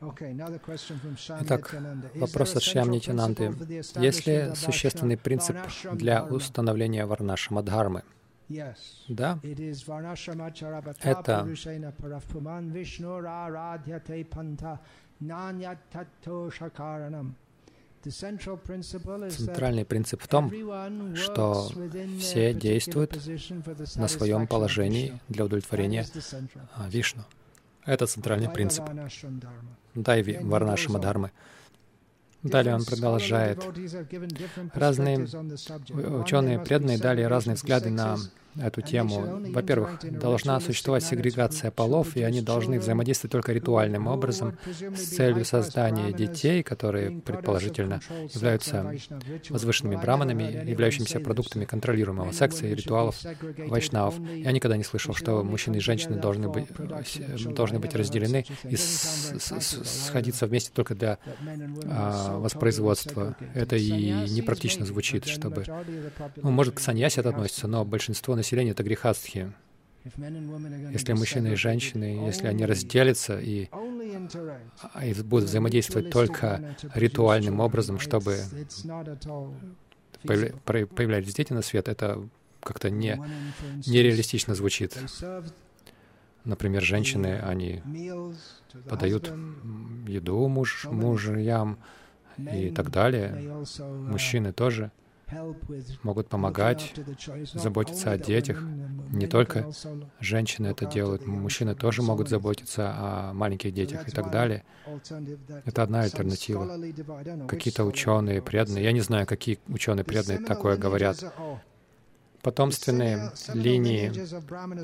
Итак, вопрос от Шьям Нитянанды. Есть ли существенный принцип для установления Варнашама Дхармы? Да, это Центральный принцип в том, что все действуют на своем положении для удовлетворения а, Вишну. Это центральный принцип. Дайви Варнашима Дхармы. Далее он продолжает. Разные ученые преданные дали разные взгляды на эту тему. Во-первых, должна существовать сегрегация полов, и они должны взаимодействовать только ритуальным образом с целью создания детей, которые, предположительно, являются возвышенными браманами, являющимися продуктами контролируемого секса и ритуалов вайшнавов. Я никогда не слышал, что мужчины и женщины должны быть, должны быть разделены и сходиться вместе только для а, воспроизводства. Это и непрактично звучит, чтобы... Ну, может, к саньясе это относится, но большинство населения это грехастхи. Если мужчины и женщины, если они разделятся и, и будут взаимодействовать только ритуальным образом, чтобы появлялись дети на свет, это как-то не, нереалистично звучит. Например, женщины, они подают еду муж, мужьям и так далее. Мужчины тоже — могут помогать, заботиться о детях. Не только женщины это делают, мужчины тоже могут заботиться о маленьких детях и так далее. Это одна альтернатива. Какие-то ученые преданные, я не знаю, какие ученые преданные такое говорят, потомственные линии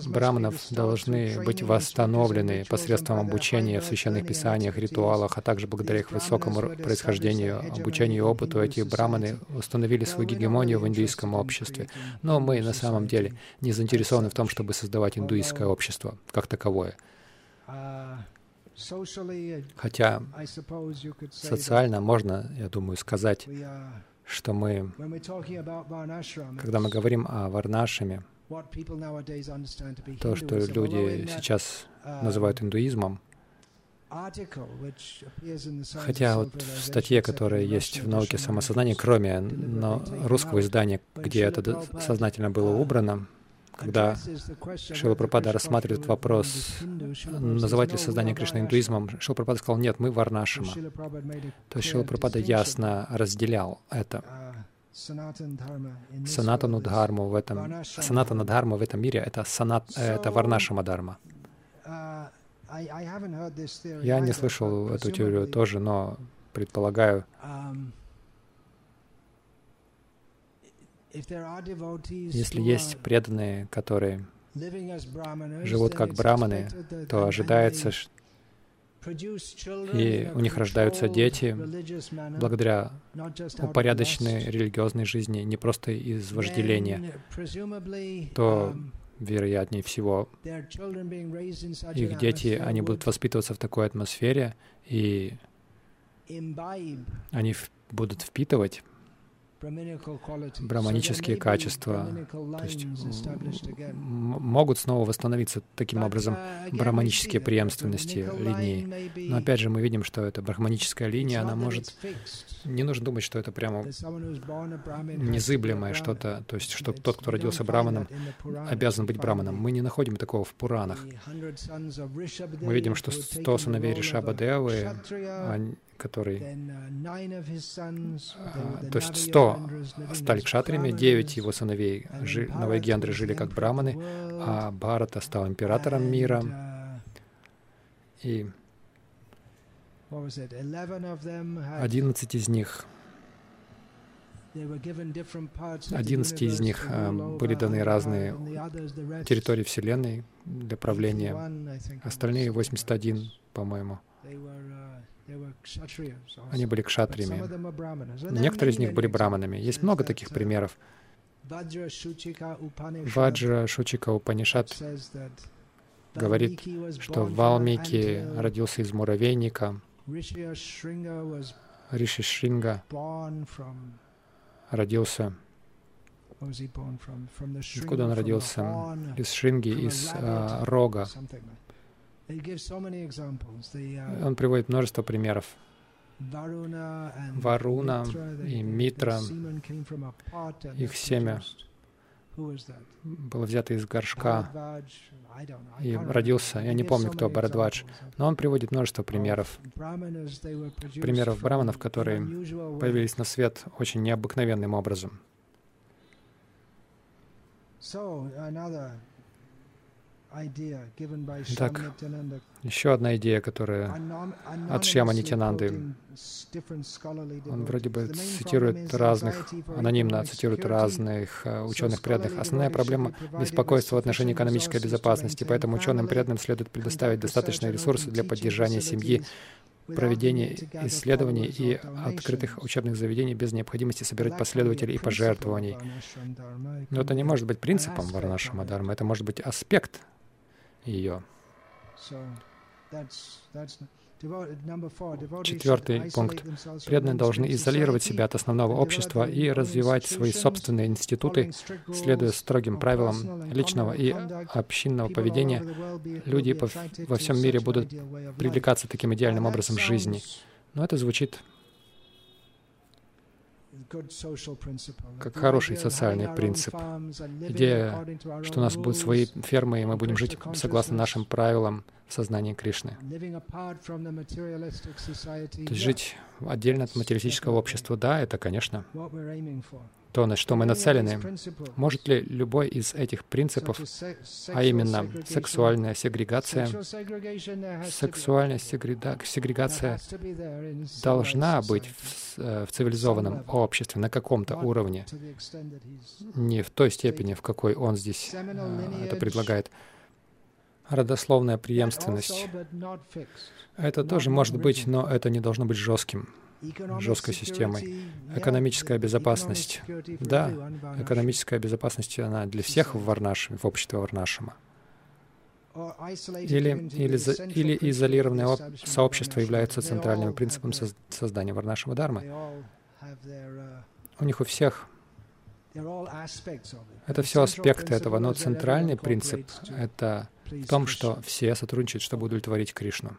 браманов должны быть восстановлены посредством обучения в священных писаниях, ритуалах, а также благодаря их высокому происхождению, обучению и опыту эти браманы установили свою гегемонию в индуистском обществе. Но мы на самом деле не заинтересованы в том, чтобы создавать индуистское общество как таковое. Хотя социально можно, я думаю, сказать, что мы, когда мы говорим о Варнашаме, то, что люди сейчас называют индуизмом, Хотя вот в статье, которая есть в науке самосознания, кроме но русского издания, где это сознательно было убрано, когда Шила Пропада рассматривает вопрос, называть ли создание Кришны индуизмом, Шила Пропада сказал, нет, мы Варнашима. То есть Шила Пропада ясно разделял это. Санатану Дхарму в этом, Санатана Дхарма в этом мире — это, санат, это Варнашима Дхарма. Я не слышал эту теорию тоже, но предполагаю, если есть преданные, которые живут как браманы, то ожидается, и у них рождаются дети благодаря упорядоченной религиозной жизни, не просто из вожделения, то, um, вероятнее всего, их дети, они будут воспитываться в такой атмосфере, и они будут впитывать браманические качества, то есть могут снова восстановиться таким образом браманические преемственности линии. Но опять же мы видим, что эта брахманическая линия, она может... Не нужно думать, что это прямо незыблемое что-то, то есть что тот, кто родился браманом, обязан быть браманом. Мы не находим такого в Пуранах. Мы видим, что сто сыновей Ришабадевы, который, uh, а, то есть сто стали кшатриями, девять его сыновей Навайгендры жили как браманы, а Бхарата стал императором мира. Uh, И одиннадцать из них Одиннадцати из них а, были даны разные территории Вселенной для правления. Остальные 81, по-моему, они были кшатриями. Некоторые из них были браманами. Есть много таких примеров. Ваджра Шучика Упанишат говорит, что Валмики родился из муравейника. Риши Шринга родился Откуда он родился? Из Шринги, из uh, рога. Uh, Он приводит множество примеров. Варуна и Митра, их семя было взято из горшка. И родился, я не помню, кто Барадвадж, но он приводит множество примеров. Примеров браманов, которые появились на свет очень необыкновенным образом. Так, еще одна идея, которая от Шьяма Нитянанды. Он вроде бы цитирует разных, анонимно цитирует разных э, ученых преданных. Основная проблема — беспокойство в отношении экономической безопасности, поэтому ученым преданным следует предоставить достаточные ресурсы для поддержания семьи, проведения исследований и открытых учебных заведений без необходимости собирать последователей и пожертвований. Но это не может быть принципом Варнашама Дharma, это может быть аспект ее. Четвертый пункт. Преданные должны изолировать себя от основного общества и развивать свои собственные институты, следуя строгим правилам личного и общинного поведения. Люди во всем мире будут привлекаться таким идеальным образом жизни. Но это звучит как хороший социальный принцип. Идея, что у нас будут свои фермы, и мы будем жить согласно нашим правилам в сознании Кришны. То есть жить отдельно от материалистического общества, да, это, конечно, то, на что мы нацелены. Может ли любой из этих принципов, а именно сексуальная сегрегация, сексуальная сегрегация должна быть в, э, в цивилизованном обществе на каком-то уровне, не в той степени, в какой он здесь э, это предлагает. Родословная преемственность. Это тоже может быть, но это не должно быть жестким жесткой системой. Экономическая безопасность. Да, экономическая безопасность, она для всех в Варнаше, в обществе Варнашима. Или, или, или изолированное сообщество является центральным принципом создания Варнашима Дharma. У них у всех это все аспекты этого, но центральный принцип — это в том, что все сотрудничают, чтобы удовлетворить Кришну.